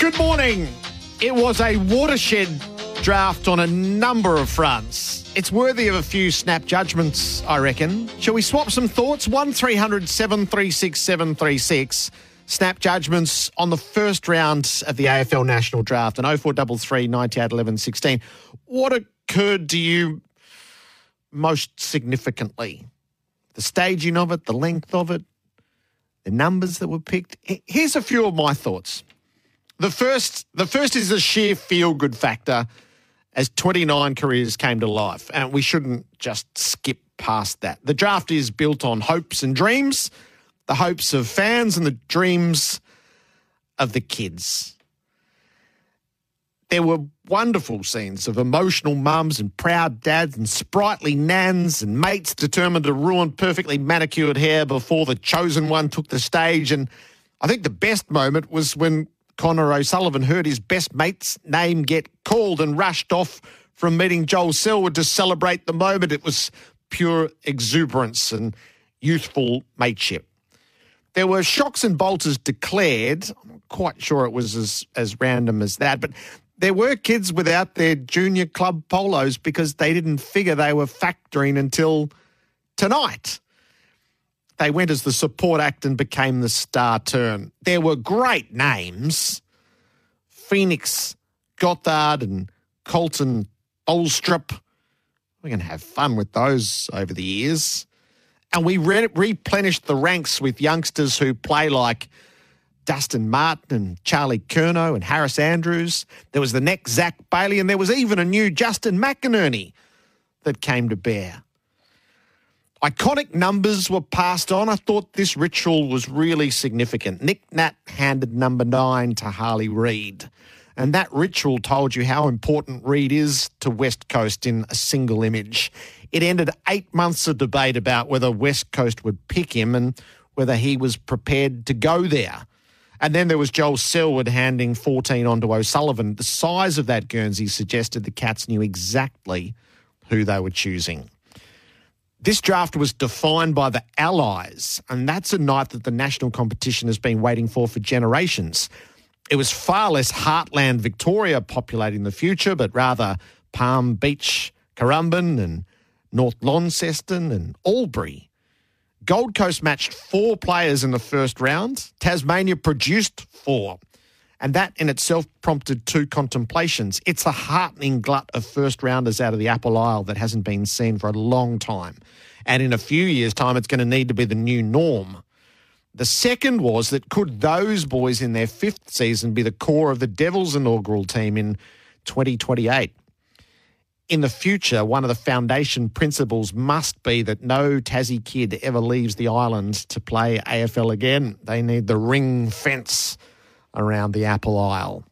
Good morning. It was a watershed draft on a number of fronts. It's worthy of a few snap judgments, I reckon. Shall we swap some thoughts? 1300 736 736. Snap judgments on the first round of the AFL National Draft and 0433 98 11 16. What occurred to you most significantly? The staging of it, the length of it, the numbers that were picked. Here's a few of my thoughts. The first, the first is the sheer feel good factor as 29 careers came to life, and we shouldn't just skip past that. The draft is built on hopes and dreams, the hopes of fans and the dreams of the kids. There were wonderful scenes of emotional mums and proud dads and sprightly nans and mates determined to ruin perfectly manicured hair before the chosen one took the stage. And I think the best moment was when Connor O'Sullivan heard his best mate's name get called and rushed off from meeting Joel Selwood to celebrate the moment. It was pure exuberance and youthful mateship. There were shocks and bolters declared. I'm not quite sure it was as, as random as that, but there were kids without their junior club polos because they didn't figure they were factoring until tonight they went as the support act and became the star turn. There were great names Phoenix, Gothard, and Koltyn Tholstrup. We're going to have fun with those over the years. And we re- replenished the ranks with youngsters who play like Dustin Martin and Charlie Curnow and Harris Andrews. There was the next Zac Bailey, and there was even a new Justin McInerney that came to bear. Iconic numbers were passed on. I thought this ritual was really significant. Nick Nat handed number nine to Harley Reid. And that ritual told you how important Reid is to West Coast in a single image. It ended eight months of debate about whether West Coast would pick him and whether he was prepared to go there. And then there was Joel Selwood handing 14 on to O'Sullivan. The size of that Guernsey suggested the Cats knew exactly who they were choosing. This draft was defined by the Allies, and that's a night that the national competition has been waiting for for generations. It was far less heartland Victoria populating the future, but rather Palm Beach, Currumbin, and North Launceston and Albury. Gold Coast matched four players in the first round. Tasmania produced four. And that in itself prompted two contemplations. It's a heartening glut of first rounders out of the Apple Isle that hasn't been seen for a long time. And in a few years' time, it's going to need to be the new norm. The second was that could those boys in their fifth season be the core of the Devils' inaugural team in 2028? In the future, one of the foundation principles must be that no Tassie kid ever leaves the island to play AFL again. They need the ring fence around the Apple Isle.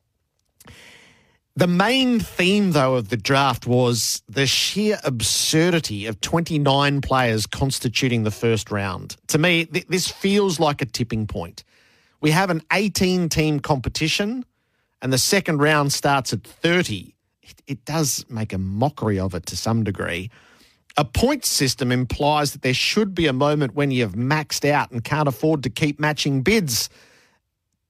The main theme, though, of the draft was the sheer absurdity of 29 players constituting the first round. To me, th- this feels like a tipping point. We have an 18 team competition, and the second round starts at 30. It, it does make a mockery of it to some degree. A point system implies that there should be a moment when you've maxed out and can't afford to keep matching bids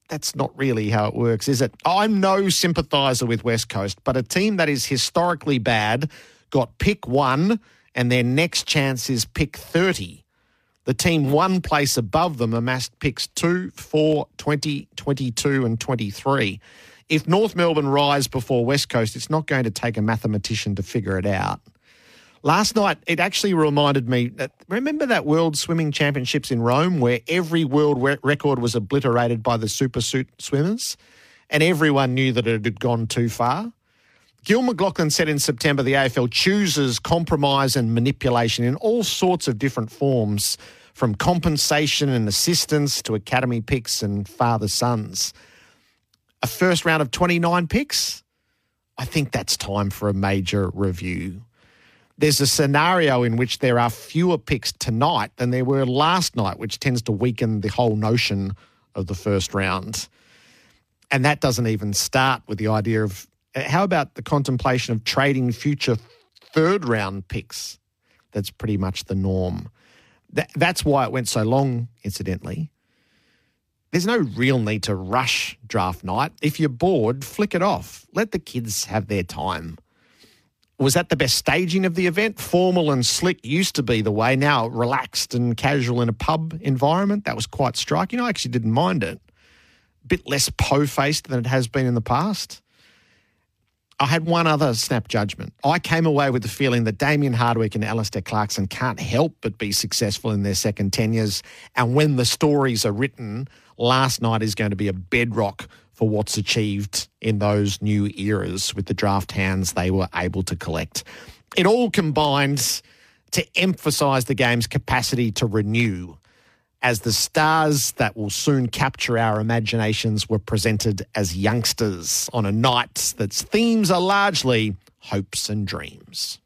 that's not really how it works, is it? I'm no sympathiser with West Coast, but a team that is historically bad got pick one and their next chance is pick 30. The team one place above them amassed picks 2, 4, 20, 22 and 23. If North Melbourne rise before West Coast, it's not going to take a mathematician to figure it out. Last night, it actually reminded me that remember that World Swimming Championships in Rome where every world record was obliterated by the super suit swimmers and everyone knew that it had gone too far? Gil McLachlan said in September the AFL chooses compromise and manipulation in all sorts of different forms, from compensation and assistance to academy picks and father sons. A first round of 29 picks? I think that's time for a major review there's a scenario in which there are fewer picks tonight than there were last night, which tends to weaken the whole notion of the first round. And that doesn't even start with the idea of uh, how about the contemplation of trading future third round picks? That's pretty much the norm. That, that's why it went so long, incidentally. There's no real need to rush draft night. If you're bored, flick it off. Let the kids have their time was that the best staging of the event? Formal and slick used to be the way. Now relaxed and casual in a pub environment. That was quite striking. I actually didn't mind it. A bit less po-faced than it has been in the past. I had one other snap judgment. I came away with the feeling that Damien Hardwick and Alastair Clarkson can't help but be successful in their second tenures. And when the stories are written, last night is going to be a bedrock for what's achieved in those new eras with the draft hands they were able to collect. It all combines to emphasise the game's capacity to renew as the stars that will soon capture our imaginations were presented as youngsters on a night that's themes are largely hopes and dreams.